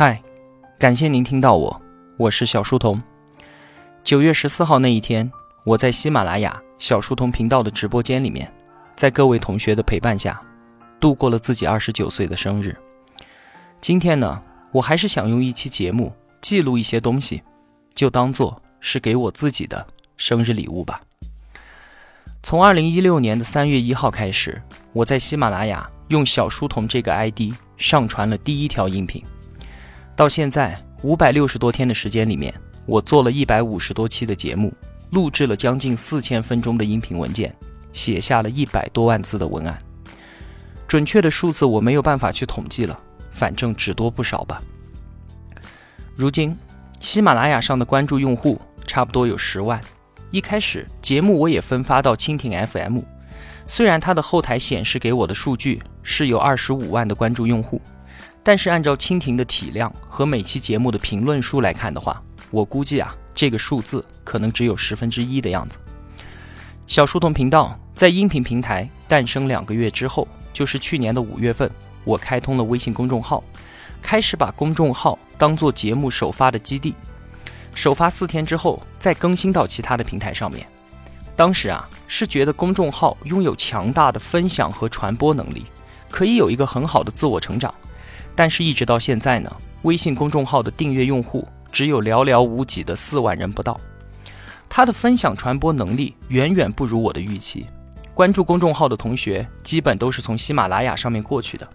嗨，感谢您听到我，我是小书童。九月十四号那一天，我在喜马拉雅小书童频道的直播间里面，在各位同学的陪伴下，度过了自己二十九岁的生日。今天呢，我还是想用一期节目记录一些东西，就当做是给我自己的生日礼物吧。从二零一六年的三月一号开始，我在喜马拉雅用小书童这个 ID 上传了第一条音频。到现在五百六十多天的时间里面，我做了一百五十多期的节目，录制了将近四千分钟的音频文件，写下了一百多万字的文案。准确的数字我没有办法去统计了，反正只多不少吧。如今，喜马拉雅上的关注用户差不多有十万。一开始节目我也分发到蜻蜓 FM，虽然它的后台显示给我的数据是有二十五万的关注用户。但是按照蜻蜓的体量和每期节目的评论数来看的话，我估计啊，这个数字可能只有十分之一的样子。小书童频道在音频平台诞生两个月之后，就是去年的五月份，我开通了微信公众号，开始把公众号当做节目首发的基地，首发四天之后再更新到其他的平台上面。当时啊，是觉得公众号拥有强大的分享和传播能力，可以有一个很好的自我成长。但是，一直到现在呢，微信公众号的订阅用户只有寥寥无几的四万人不到，它的分享传播能力远远不如我的预期。关注公众号的同学基本都是从喜马拉雅上面过去的，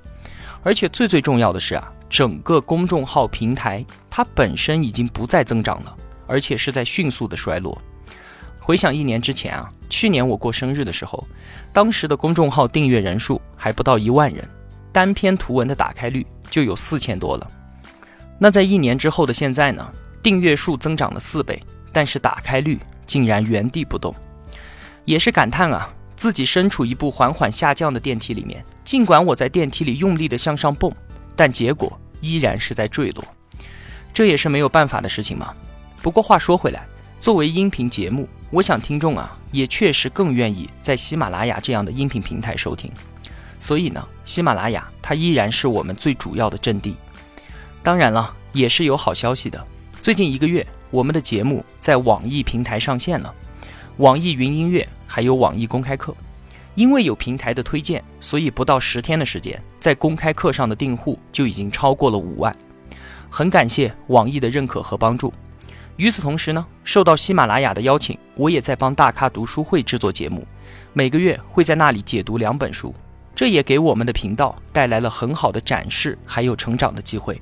而且最最重要的是啊，整个公众号平台它本身已经不再增长了，而且是在迅速的衰落。回想一年之前啊，去年我过生日的时候，当时的公众号订阅人数还不到一万人，单篇图文的打开率。就有四千多了。那在一年之后的现在呢？订阅数增长了四倍，但是打开率竟然原地不动，也是感叹啊，自己身处一部缓缓下降的电梯里面。尽管我在电梯里用力的向上蹦，但结果依然是在坠落。这也是没有办法的事情嘛。不过话说回来，作为音频节目，我想听众啊，也确实更愿意在喜马拉雅这样的音频平台收听。所以呢，喜马拉雅它依然是我们最主要的阵地。当然了，也是有好消息的。最近一个月，我们的节目在网易平台上线了，网易云音乐还有网易公开课。因为有平台的推荐，所以不到十天的时间，在公开课上的订户就已经超过了五万。很感谢网易的认可和帮助。与此同时呢，受到喜马拉雅的邀请，我也在帮大咖读书会制作节目，每个月会在那里解读两本书。这也给我们的频道带来了很好的展示，还有成长的机会。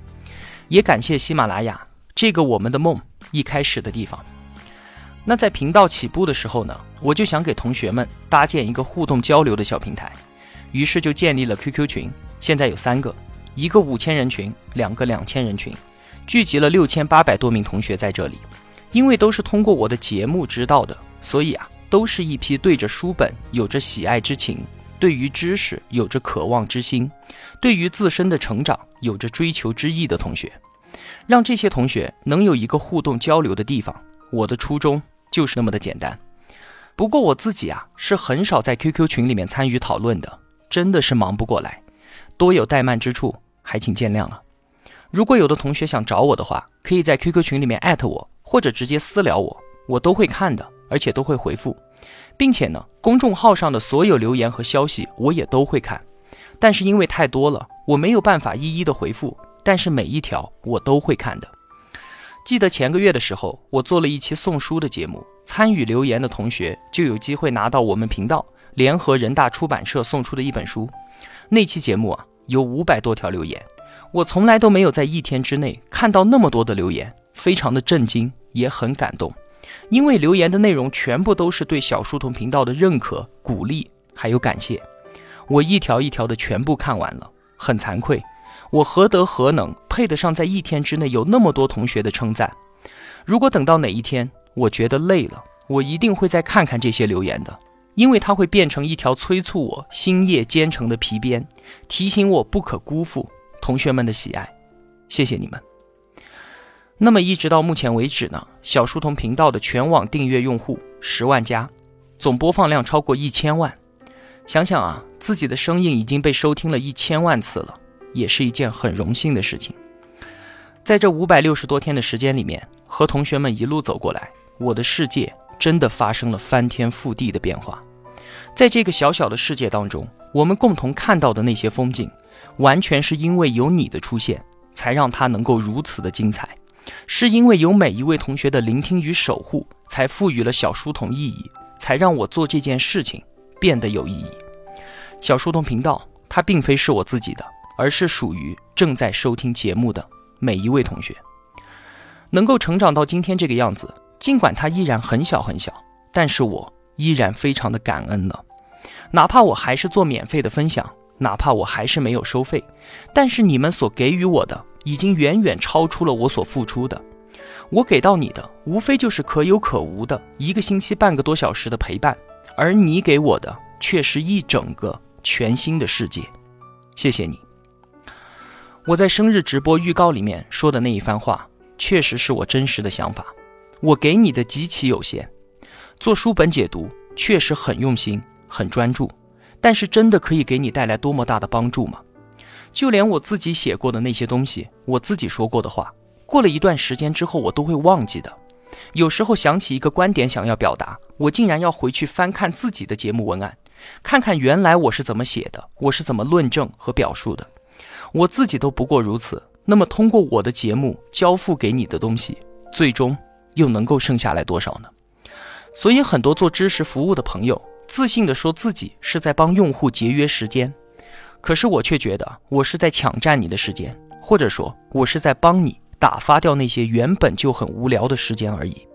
也感谢喜马拉雅这个我们的梦一开始的地方。那在频道起步的时候呢，我就想给同学们搭建一个互动交流的小平台，于是就建立了 QQ 群。现在有三个，一个五千人群，两个两千人群，聚集了六千八百多名同学在这里。因为都是通过我的节目知道的，所以啊，都是一批对着书本有着喜爱之情。对于知识有着渴望之心，对于自身的成长有着追求之意的同学，让这些同学能有一个互动交流的地方，我的初衷就是那么的简单。不过我自己啊是很少在 QQ 群里面参与讨论的，真的是忙不过来，多有怠慢之处，还请见谅啊。如果有的同学想找我的话，可以在 QQ 群里面艾特我，或者直接私聊我，我都会看的，而且都会回复。并且呢，公众号上的所有留言和消息我也都会看，但是因为太多了，我没有办法一一的回复。但是每一条我都会看的。记得前个月的时候，我做了一期送书的节目，参与留言的同学就有机会拿到我们频道联合人大出版社送出的一本书。那期节目啊，有五百多条留言，我从来都没有在一天之内看到那么多的留言，非常的震惊，也很感动。因为留言的内容全部都是对小书童频道的认可、鼓励，还有感谢，我一条一条的全部看完了，很惭愧，我何德何能配得上在一天之内有那么多同学的称赞？如果等到哪一天我觉得累了，我一定会再看看这些留言的，因为它会变成一条催促我星夜兼程的皮鞭，提醒我不可辜负同学们的喜爱。谢谢你们。那么一直到目前为止呢，小书童频道的全网订阅用户十万加，总播放量超过一千万。想想啊，自己的声音已经被收听了一千万次了，也是一件很荣幸的事情。在这五百六十多天的时间里面，和同学们一路走过来，我的世界真的发生了翻天覆地的变化。在这个小小的世界当中，我们共同看到的那些风景，完全是因为有你的出现，才让它能够如此的精彩。是因为有每一位同学的聆听与守护，才赋予了小书童意义，才让我做这件事情变得有意义。小书童频道，它并非是我自己的，而是属于正在收听节目的每一位同学。能够成长到今天这个样子，尽管它依然很小很小，但是我依然非常的感恩了。哪怕我还是做免费的分享，哪怕我还是没有收费，但是你们所给予我的。已经远远超出了我所付出的。我给到你的，无非就是可有可无的一个星期半个多小时的陪伴，而你给我的却是一整个全新的世界。谢谢你。我在生日直播预告里面说的那一番话，确实是我真实的想法。我给你的极其有限，做书本解读确实很用心、很专注，但是真的可以给你带来多么大的帮助吗？就连我自己写过的那些东西，我自己说过的话，过了一段时间之后，我都会忘记的。有时候想起一个观点想要表达，我竟然要回去翻看自己的节目文案，看看原来我是怎么写的，我是怎么论证和表述的。我自己都不过如此，那么通过我的节目交付给你的东西，最终又能够剩下来多少呢？所以很多做知识服务的朋友，自信的说自己是在帮用户节约时间。可是我却觉得，我是在抢占你的时间，或者说，我是在帮你打发掉那些原本就很无聊的时间而已。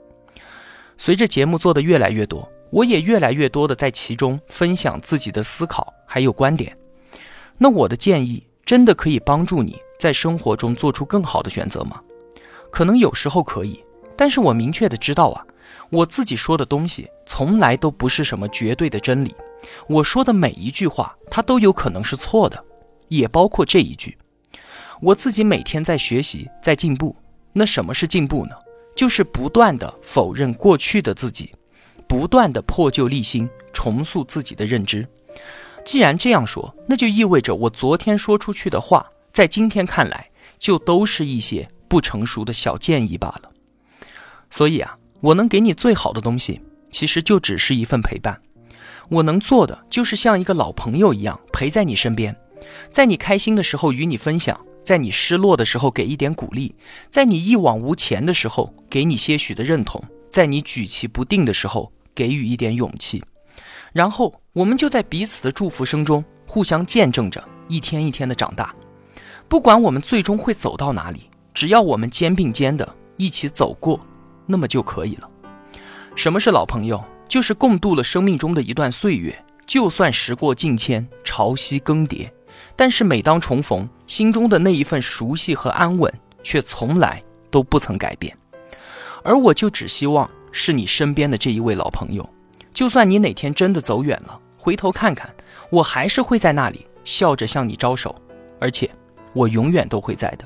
随着节目做的越来越多，我也越来越多的在其中分享自己的思考还有观点。那我的建议真的可以帮助你在生活中做出更好的选择吗？可能有时候可以，但是我明确的知道啊，我自己说的东西从来都不是什么绝对的真理。我说的每一句话，它都有可能是错的，也包括这一句。我自己每天在学习，在进步。那什么是进步呢？就是不断的否认过去的自己，不断的破旧立新，重塑自己的认知。既然这样说，那就意味着我昨天说出去的话，在今天看来，就都是一些不成熟的小建议罢了。所以啊，我能给你最好的东西，其实就只是一份陪伴。我能做的就是像一个老朋友一样陪在你身边，在你开心的时候与你分享，在你失落的时候给一点鼓励，在你一往无前的时候给你些许的认同，在你举棋不定的时候给予一点勇气，然后我们就在彼此的祝福声中互相见证着一天一天的长大。不管我们最终会走到哪里，只要我们肩并肩的一起走过，那么就可以了。什么是老朋友？就是共度了生命中的一段岁月，就算时过境迁，潮汐更迭，但是每当重逢，心中的那一份熟悉和安稳，却从来都不曾改变。而我就只希望是你身边的这一位老朋友，就算你哪天真的走远了，回头看看，我还是会在那里笑着向你招手，而且我永远都会在的。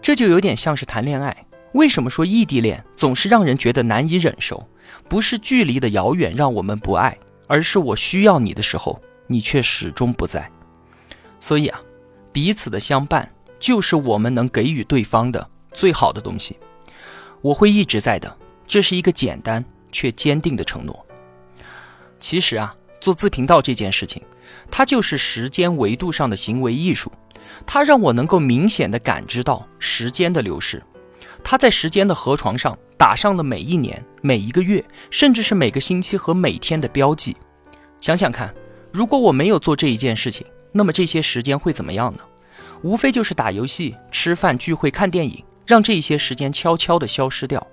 这就有点像是谈恋爱，为什么说异地恋总是让人觉得难以忍受？不是距离的遥远让我们不爱，而是我需要你的时候，你却始终不在。所以啊，彼此的相伴就是我们能给予对方的最好的东西。我会一直在的，这是一个简单却坚定的承诺。其实啊，做自频道这件事情，它就是时间维度上的行为艺术，它让我能够明显的感知到时间的流逝。他在时间的河床上打上了每一年、每一个月，甚至是每个星期和每天的标记。想想看，如果我没有做这一件事情，那么这些时间会怎么样呢？无非就是打游戏、吃饭、聚会、看电影，让这些时间悄悄地消失掉。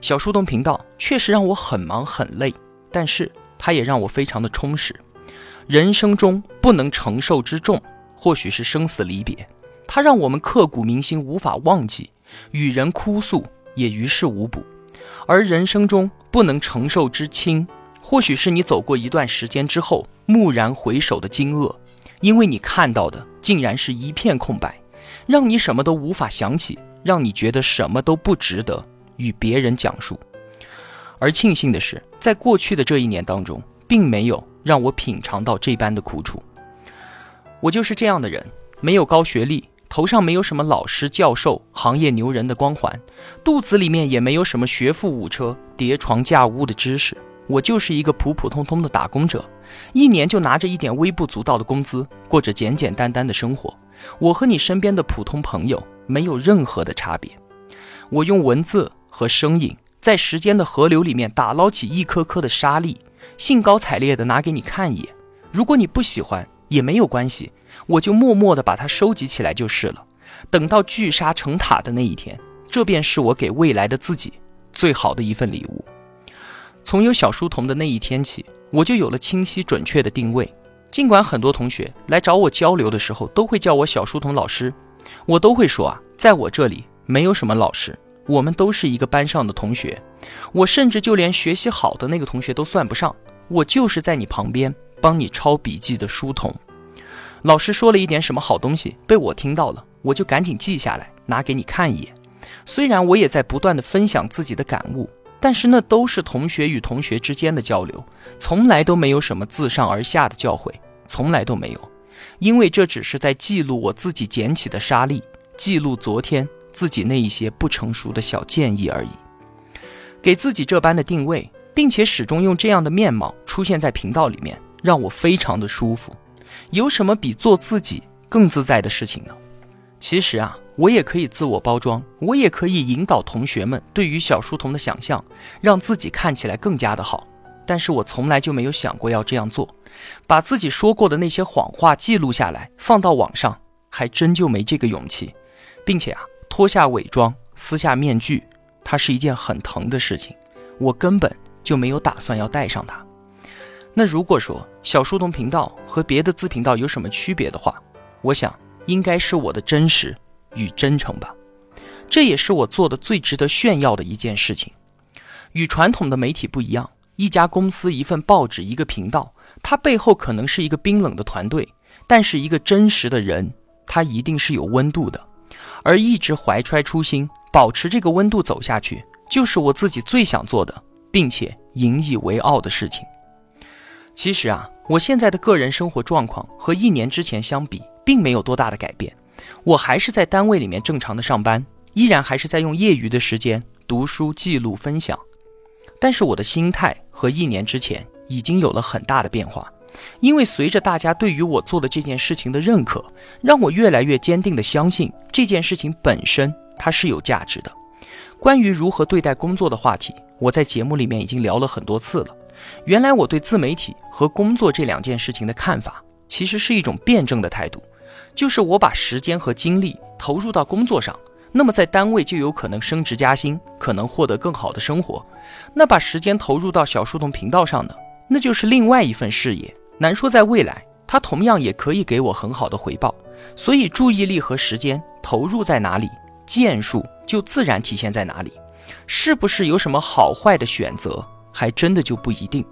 小树洞频道确实让我很忙很累，但是它也让我非常的充实。人生中不能承受之重，或许是生死离别，它让我们刻骨铭心，无法忘记。与人哭诉也于事无补，而人生中不能承受之轻，或许是你走过一段时间之后蓦然回首的惊愕，因为你看到的竟然是一片空白，让你什么都无法想起，让你觉得什么都不值得与别人讲述。而庆幸的是，在过去的这一年当中，并没有让我品尝到这般的苦楚。我就是这样的人，没有高学历。头上没有什么老师、教授、行业牛人的光环，肚子里面也没有什么学富五车、叠床架屋的知识。我就是一个普普通通的打工者，一年就拿着一点微不足道的工资，过着简简单单的生活。我和你身边的普通朋友没有任何的差别。我用文字和声音，在时间的河流里面打捞起一颗颗的沙粒，兴高采烈地拿给你看一眼。如果你不喜欢也没有关系，我就默默地把它收集起来就是了。等到聚沙成塔的那一天，这便是我给未来的自己最好的一份礼物。从有小书童的那一天起，我就有了清晰准确的定位。尽管很多同学来找我交流的时候都会叫我小书童老师，我都会说啊，在我这里没有什么老师，我们都是一个班上的同学。我甚至就连学习好的那个同学都算不上，我就是在你旁边帮你抄笔记的书童。老师说了一点什么好东西，被我听到了，我就赶紧记下来，拿给你看一眼。虽然我也在不断的分享自己的感悟。但是那都是同学与同学之间的交流，从来都没有什么自上而下的教诲，从来都没有，因为这只是在记录我自己捡起的沙粒，记录昨天自己那一些不成熟的小建议而已。给自己这般的定位，并且始终用这样的面貌出现在频道里面，让我非常的舒服。有什么比做自己更自在的事情呢？其实啊。我也可以自我包装，我也可以引导同学们对于小书童的想象，让自己看起来更加的好。但是我从来就没有想过要这样做，把自己说过的那些谎话记录下来放到网上，还真就没这个勇气。并且啊，脱下伪装，撕下面具，它是一件很疼的事情，我根本就没有打算要戴上它。那如果说小书童频道和别的自频道有什么区别的话，我想应该是我的真实。与真诚吧，这也是我做的最值得炫耀的一件事情。与传统的媒体不一样，一家公司、一份报纸、一个频道，它背后可能是一个冰冷的团队，但是一个真实的人，他一定是有温度的。而一直怀揣初心，保持这个温度走下去，就是我自己最想做的，并且引以为傲的事情。其实啊，我现在的个人生活状况和一年之前相比，并没有多大的改变。我还是在单位里面正常的上班，依然还是在用业余的时间读书、记录、分享。但是我的心态和一年之前已经有了很大的变化，因为随着大家对于我做的这件事情的认可，让我越来越坚定的相信这件事情本身它是有价值的。关于如何对待工作的话题，我在节目里面已经聊了很多次了。原来我对自媒体和工作这两件事情的看法，其实是一种辩证的态度。就是我把时间和精力投入到工作上，那么在单位就有可能升职加薪，可能获得更好的生活。那把时间投入到小书童频道上呢，那就是另外一份事业。难说在未来，它同样也可以给我很好的回报。所以注意力和时间投入在哪里，建树就自然体现在哪里。是不是有什么好坏的选择，还真的就不一定。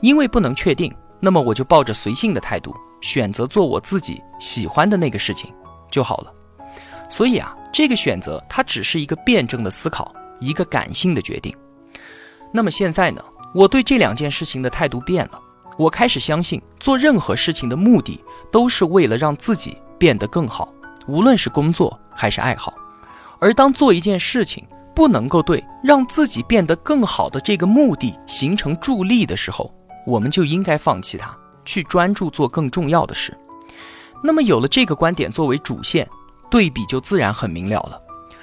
因为不能确定，那么我就抱着随性的态度。选择做我自己喜欢的那个事情就好了。所以啊，这个选择它只是一个辩证的思考，一个感性的决定。那么现在呢，我对这两件事情的态度变了。我开始相信，做任何事情的目的都是为了让自己变得更好，无论是工作还是爱好。而当做一件事情不能够对让自己变得更好的这个目的形成助力的时候，我们就应该放弃它。去专注做更重要的事，那么有了这个观点作为主线，对比就自然很明了了。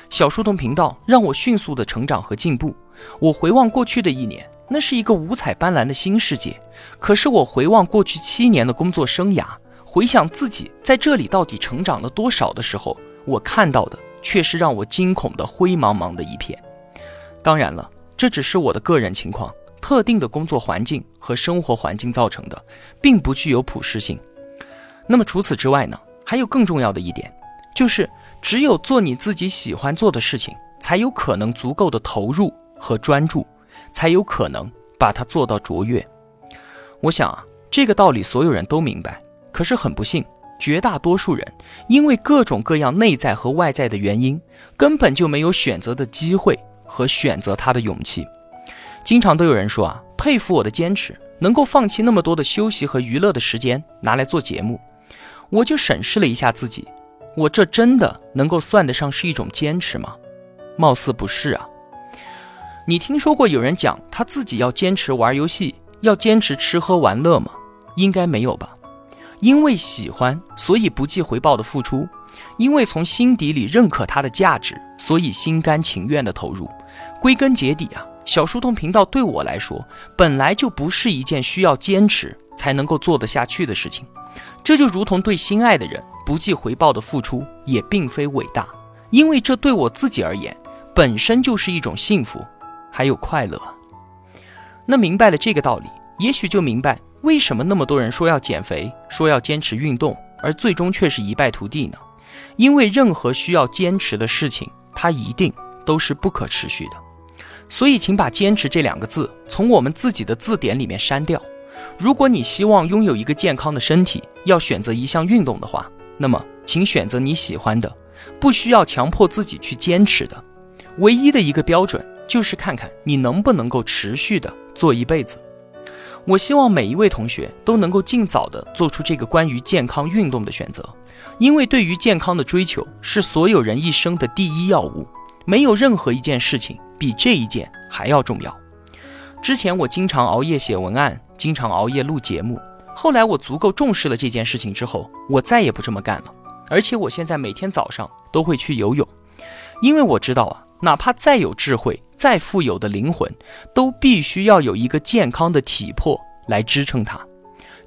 小书童频道让我迅速的成长和进步。我回望过去的一年，那是一个五彩斑斓的新世界。可是我回望过去七年的工作生涯，回想自己在这里到底成长了多少的时候，我看到的却是让我惊恐的灰茫茫的一片。当然了，这只是我的个人情况。特定的工作环境和生活环境造成的，并不具有普适性。那么除此之外呢？还有更重要的一点，就是只有做你自己喜欢做的事情，才有可能足够的投入和专注，才有可能把它做到卓越。我想啊，这个道理所有人都明白。可是很不幸，绝大多数人因为各种各样内在和外在的原因，根本就没有选择的机会和选择他的勇气。经常都有人说啊，佩服我的坚持，能够放弃那么多的休息和娱乐的时间拿来做节目。我就审视了一下自己，我这真的能够算得上是一种坚持吗？貌似不是啊。你听说过有人讲他自己要坚持玩游戏，要坚持吃喝玩乐吗？应该没有吧。因为喜欢，所以不计回报的付出；因为从心底里认可它的价值，所以心甘情愿的投入。归根结底啊，小书童频道对我来说，本来就不是一件需要坚持才能够做得下去的事情。这就如同对心爱的人不计回报的付出，也并非伟大，因为这对我自己而言，本身就是一种幸福。还有快乐。那明白了这个道理，也许就明白为什么那么多人说要减肥，说要坚持运动，而最终却是一败涂地呢？因为任何需要坚持的事情，它一定都是不可持续的。所以，请把“坚持”这两个字从我们自己的字典里面删掉。如果你希望拥有一个健康的身体，要选择一项运动的话，那么请选择你喜欢的，不需要强迫自己去坚持的。唯一的一个标准。就是看看你能不能够持续的做一辈子。我希望每一位同学都能够尽早的做出这个关于健康运动的选择，因为对于健康的追求是所有人一生的第一要务，没有任何一件事情比这一件还要重要。之前我经常熬夜写文案，经常熬夜录节目，后来我足够重视了这件事情之后，我再也不这么干了。而且我现在每天早上都会去游泳，因为我知道啊。哪怕再有智慧、再富有的灵魂，都必须要有一个健康的体魄来支撑它。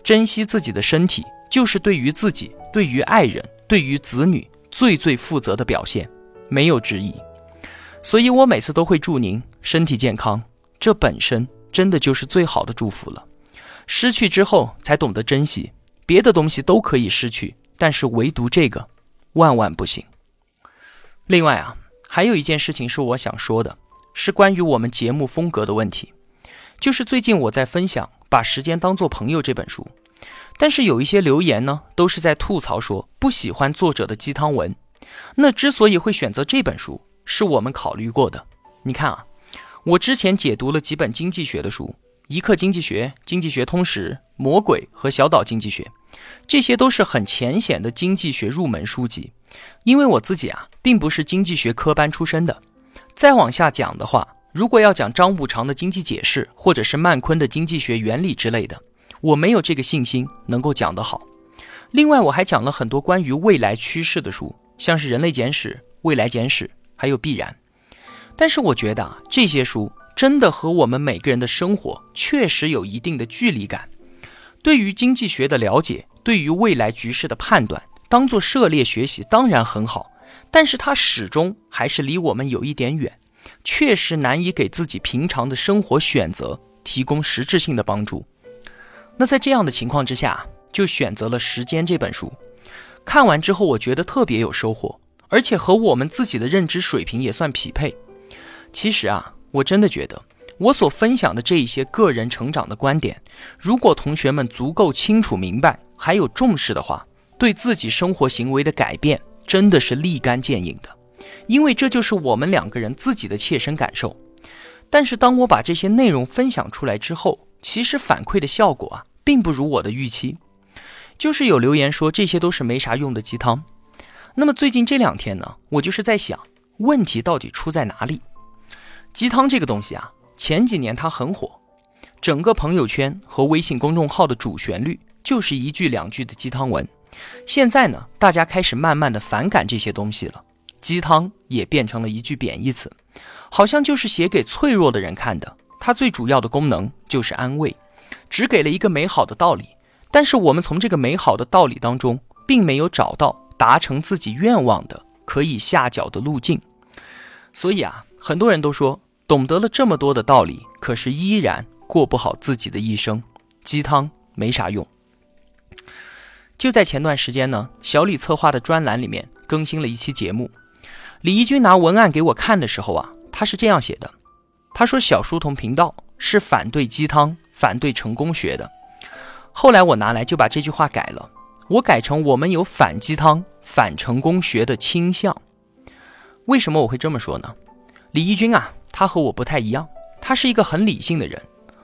珍惜自己的身体，就是对于自己、对于爱人、对于子女最最负责的表现，没有之一。所以我每次都会祝您身体健康，这本身真的就是最好的祝福了。失去之后才懂得珍惜，别的东西都可以失去，但是唯独这个，万万不行。另外啊。还有一件事情是我想说的，是关于我们节目风格的问题。就是最近我在分享《把时间当作朋友》这本书，但是有一些留言呢，都是在吐槽说不喜欢作者的鸡汤文。那之所以会选择这本书，是我们考虑过的。你看啊，我之前解读了几本经济学的书，《一刻经济学》《经济学通识》《魔鬼》和《小岛经济学》，这些都是很浅显的经济学入门书籍。因为我自己啊，并不是经济学科班出身的。再往下讲的话，如果要讲张五常的经济解释，或者是曼昆的经济学原理之类的，我没有这个信心能够讲得好。另外，我还讲了很多关于未来趋势的书，像是《人类简史》《未来简史》，还有《必然》。但是我觉得啊，这些书真的和我们每个人的生活确实有一定的距离感。对于经济学的了解，对于未来局势的判断。当做涉猎学习当然很好，但是它始终还是离我们有一点远，确实难以给自己平常的生活选择提供实质性的帮助。那在这样的情况之下，就选择了《时间》这本书。看完之后，我觉得特别有收获，而且和我们自己的认知水平也算匹配。其实啊，我真的觉得我所分享的这一些个人成长的观点，如果同学们足够清楚明白，还有重视的话。对自己生活行为的改变真的是立竿见影的，因为这就是我们两个人自己的切身感受。但是当我把这些内容分享出来之后，其实反馈的效果啊，并不如我的预期。就是有留言说这些都是没啥用的鸡汤。那么最近这两天呢，我就是在想，问题到底出在哪里？鸡汤这个东西啊，前几年它很火，整个朋友圈和微信公众号的主旋律就是一句两句的鸡汤文。现在呢，大家开始慢慢的反感这些东西了，鸡汤也变成了一句贬义词，好像就是写给脆弱的人看的。它最主要的功能就是安慰，只给了一个美好的道理，但是我们从这个美好的道理当中，并没有找到达成自己愿望的可以下脚的路径。所以啊，很多人都说，懂得了这么多的道理，可是依然过不好自己的一生，鸡汤没啥用。就在前段时间呢，小李策划的专栏里面更新了一期节目。李义军拿文案给我看的时候啊，他是这样写的：他说小书童频道是反对鸡汤、反对成功学的。后来我拿来就把这句话改了，我改成我们有反鸡汤、反成功学的倾向。为什么我会这么说呢？李义军啊，他和我不太一样，他是一个很理性的人，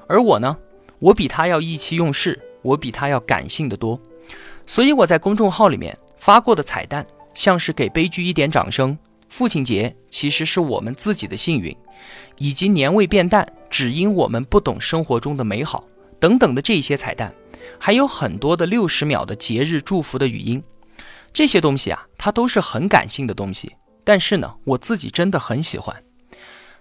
而我呢，我比他要意气用事，我比他要感性的多。所以我在公众号里面发过的彩蛋，像是给悲剧一点掌声，父亲节其实是我们自己的幸运，以及年味变淡，只因我们不懂生活中的美好等等的这些彩蛋，还有很多的六十秒的节日祝福的语音，这些东西啊，它都是很感性的东西。但是呢，我自己真的很喜欢。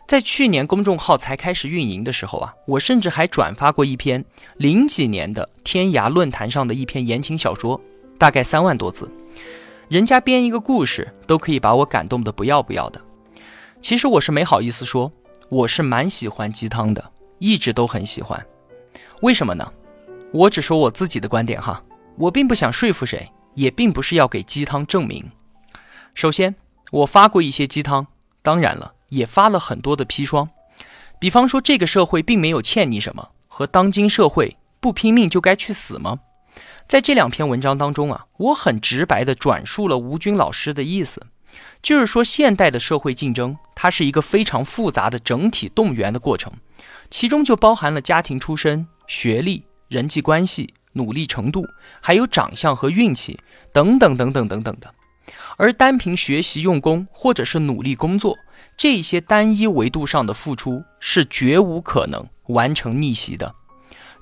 在去年公众号才开始运营的时候啊，我甚至还转发过一篇零几年的天涯论坛上的一篇言情小说，大概三万多字。人家编一个故事都可以把我感动的不要不要的。其实我是没好意思说，我是蛮喜欢鸡汤的，一直都很喜欢。为什么呢？我只说我自己的观点哈，我并不想说服谁，也并不是要给鸡汤证明。首先，我发过一些鸡汤，当然了，也发了很多的砒霜。比方说，这个社会并没有欠你什么，和当今社会不拼命就该去死吗？在这两篇文章当中啊，我很直白地转述了吴军老师的意思，就是说现代的社会竞争，它是一个非常复杂的整体动员的过程，其中就包含了家庭出身、学历、人际关系、努力程度，还有长相和运气等等等等等等的。而单凭学习用功或者是努力工作，这些单一维度上的付出是绝无可能完成逆袭的。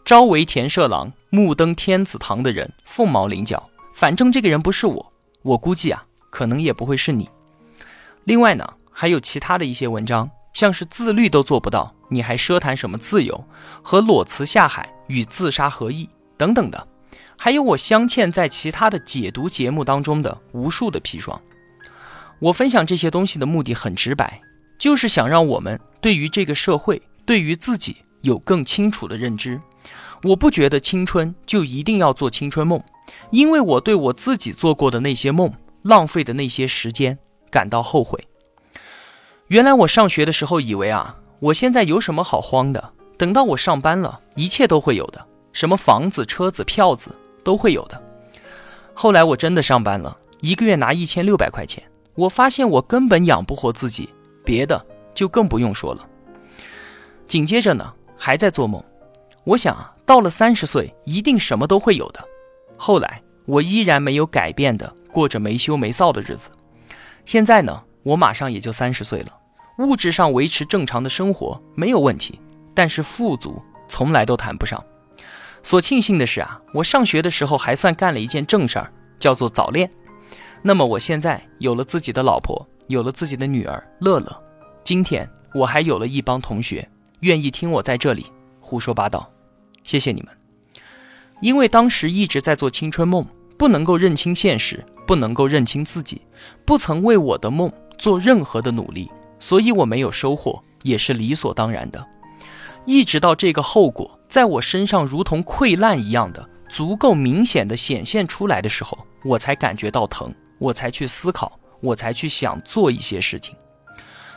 朝为田舍郎，暮登天子堂的人凤毛麟角。反正这个人不是我，我估计啊，可能也不会是你。另外呢，还有其他的一些文章，像是自律都做不到，你还奢谈什么自由？和裸辞下海与自杀何异？等等的。还有我镶嵌在其他的解读节目当中的无数的砒霜。我分享这些东西的目的很直白，就是想让我们对于这个社会，对于自己有更清楚的认知。我不觉得青春就一定要做青春梦，因为我对我自己做过的那些梦，浪费的那些时间感到后悔。原来我上学的时候以为啊，我现在有什么好慌的？等到我上班了，一切都会有的，什么房子、车子、票子都会有的。后来我真的上班了，一个月拿一千六百块钱，我发现我根本养不活自己，别的就更不用说了。紧接着呢，还在做梦。我想啊，到了三十岁，一定什么都会有的。后来，我依然没有改变的过着没羞没臊的日子。现在呢，我马上也就三十岁了，物质上维持正常的生活没有问题，但是富足从来都谈不上。所庆幸的是啊，我上学的时候还算干了一件正事儿，叫做早恋。那么我现在有了自己的老婆，有了自己的女儿乐乐。今天我还有了一帮同学愿意听我在这里胡说八道。谢谢你们，因为当时一直在做青春梦，不能够认清现实，不能够认清自己，不曾为我的梦做任何的努力，所以我没有收获，也是理所当然的。一直到这个后果在我身上如同溃烂一样的足够明显的显现出来的时候，我才感觉到疼，我才去思考，我才去想做一些事情。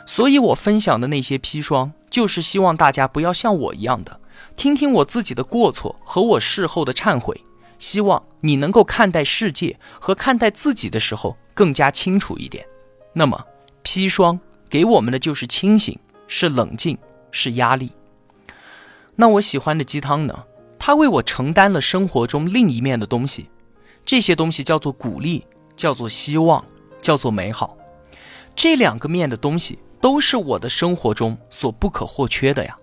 所以我分享的那些砒霜，就是希望大家不要像我一样的。听听我自己的过错和我事后的忏悔，希望你能够看待世界和看待自己的时候更加清楚一点。那么，砒霜给我们的就是清醒，是冷静，是压力。那我喜欢的鸡汤呢？它为我承担了生活中另一面的东西，这些东西叫做鼓励，叫做希望，叫做美好。这两个面的东西都是我的生活中所不可或缺的呀。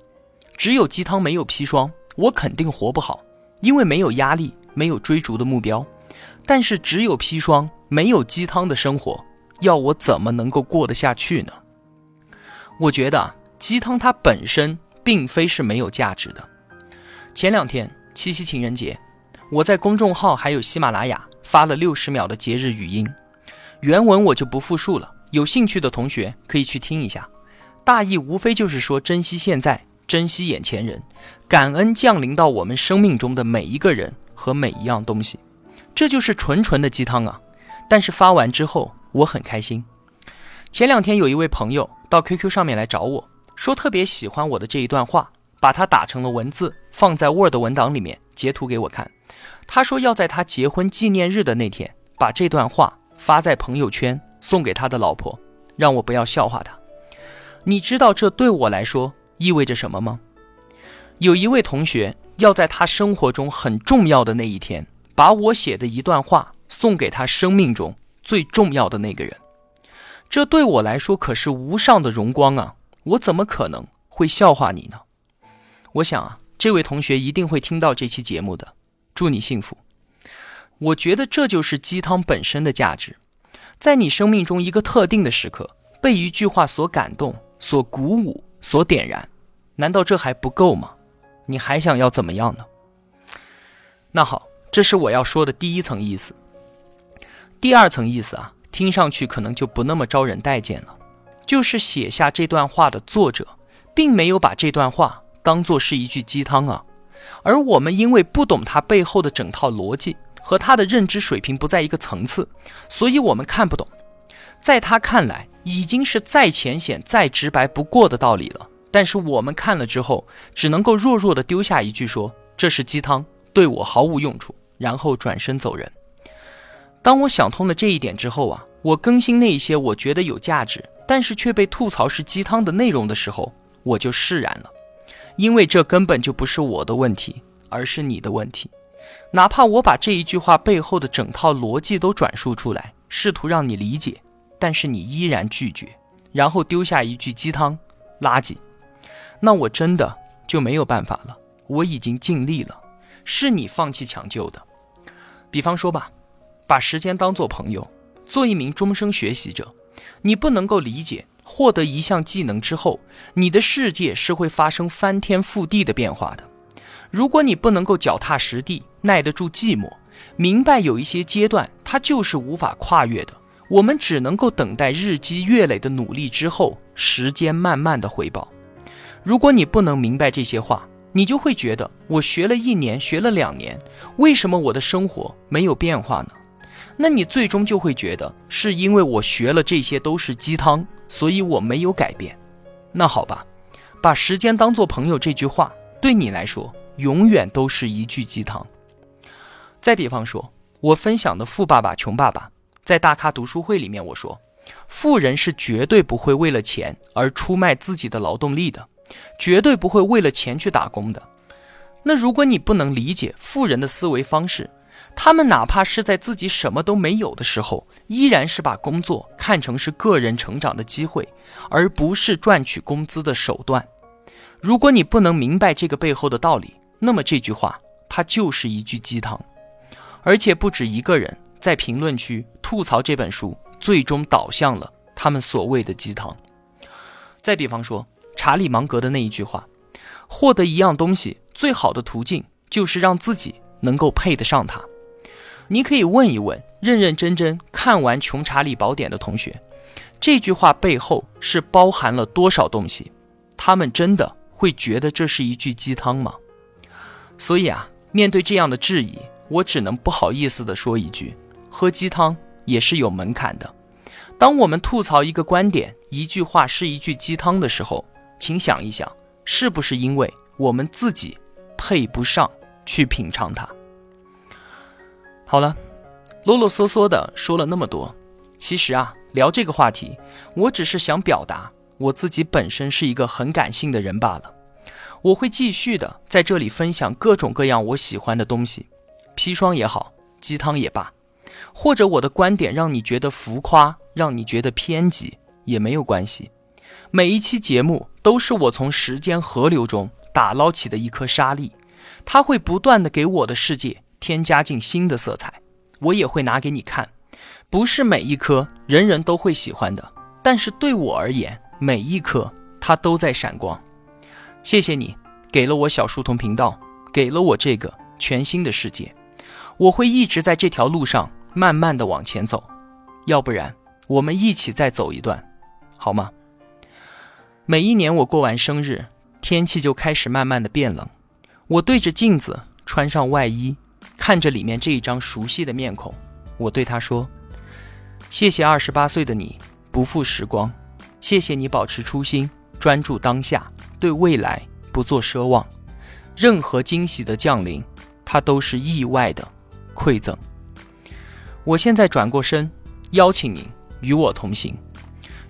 只有鸡汤没有砒霜，我肯定活不好，因为没有压力，没有追逐的目标。但是只有砒霜没有鸡汤的生活，要我怎么能够过得下去呢？我觉得鸡汤它本身并非是没有价值的。前两天七夕情人节，我在公众号还有喜马拉雅发了六十秒的节日语音，原文我就不复述了，有兴趣的同学可以去听一下。大意无非就是说珍惜现在。珍惜眼前人，感恩降临到我们生命中的每一个人和每一样东西，这就是纯纯的鸡汤啊！但是发完之后，我很开心。前两天有一位朋友到 QQ 上面来找我说，特别喜欢我的这一段话，把它打成了文字，放在 Word 文档里面，截图给我看。他说要在他结婚纪念日的那天，把这段话发在朋友圈，送给他的老婆，让我不要笑话他。你知道这对我来说？意味着什么吗？有一位同学要在他生活中很重要的那一天，把我写的一段话送给他生命中最重要的那个人。这对我来说可是无上的荣光啊！我怎么可能会笑话你呢？我想啊，这位同学一定会听到这期节目的。祝你幸福。我觉得这就是鸡汤本身的价值，在你生命中一个特定的时刻，被一句话所感动、所鼓舞、所点燃，难道这还不够吗？你还想要怎么样呢？那好，这是我要说的第一层意思。第二层意思啊。听上去可能就不那么招人待见了，就是写下这段话的作者，并没有把这段话当做是一句鸡汤啊，而我们因为不懂他背后的整套逻辑，和他的认知水平不在一个层次，所以我们看不懂。在他看来，已经是再浅显、再直白不过的道理了，但是我们看了之后，只能够弱弱的丢下一句说：“这是鸡汤，对我毫无用处。”然后转身走人。当我想通了这一点之后啊，我更新那些我觉得有价值，但是却被吐槽是鸡汤的内容的时候，我就释然了，因为这根本就不是我的问题，而是你的问题。哪怕我把这一句话背后的整套逻辑都转述出来，试图让你理解，但是你依然拒绝，然后丢下一句鸡汤垃圾，那我真的就没有办法了。我已经尽力了，是你放弃抢救的。比方说吧。把时间当做朋友，做一名终生学习者。你不能够理解，获得一项技能之后，你的世界是会发生翻天覆地的变化的。如果你不能够脚踏实地，耐得住寂寞，明白有一些阶段它就是无法跨越的，我们只能够等待日积月累的努力之后，时间慢慢的回报。如果你不能明白这些话，你就会觉得我学了一年，学了两年，为什么我的生活没有变化呢？那你最终就会觉得是因为我学了这些都是鸡汤，所以我没有改变。那好吧，把时间当做朋友这句话对你来说永远都是一句鸡汤。再比方说，我分享的《富爸爸穷爸爸》在大咖读书会里面，我说，富人是绝对不会为了钱而出卖自己的劳动力的，绝对不会为了钱去打工的。那如果你不能理解富人的思维方式，他们哪怕是在自己什么都没有的时候，依然是把工作看成是个人成长的机会，而不是赚取工资的手段。如果你不能明白这个背后的道理，那么这句话它就是一句鸡汤。而且不止一个人在评论区吐槽这本书，最终导向了他们所谓的鸡汤。再比方说，查理芒格的那一句话：“获得一样东西最好的途径，就是让自己能够配得上它。”你可以问一问认认真真看完《穷查理宝典》的同学，这句话背后是包含了多少东西？他们真的会觉得这是一句鸡汤吗？所以啊，面对这样的质疑，我只能不好意思地说一句：喝鸡汤也是有门槛的。当我们吐槽一个观点、一句话是一句鸡汤的时候，请想一想，是不是因为我们自己配不上去品尝它？好了，啰啰嗦嗦的说了那么多，其实啊，聊这个话题，我只是想表达我自己本身是一个很感性的人罢了。我会继续的在这里分享各种各样我喜欢的东西，砒霜也好，鸡汤也罢，或者我的观点让你觉得浮夸，让你觉得偏激也没有关系。每一期节目都是我从时间河流中打捞起的一颗沙粒，它会不断的给我的世界。添加进新的色彩，我也会拿给你看。不是每一颗人人都会喜欢的，但是对我而言，每一颗它都在闪光。谢谢你给了我小书童频道，给了我这个全新的世界。我会一直在这条路上慢慢的往前走，要不然我们一起再走一段，好吗？每一年我过完生日，天气就开始慢慢的变冷，我对着镜子穿上外衣。看着里面这一张熟悉的面孔，我对他说：“谢谢二十八岁的你不负时光，谢谢你保持初心，专注当下，对未来不做奢望。任何惊喜的降临，它都是意外的馈赠。我现在转过身，邀请您与我同行。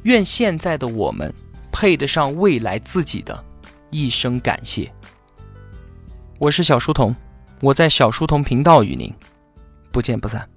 愿现在的我们配得上未来自己的一声感谢。”我是小书童。我在小书童频道与您不见不散。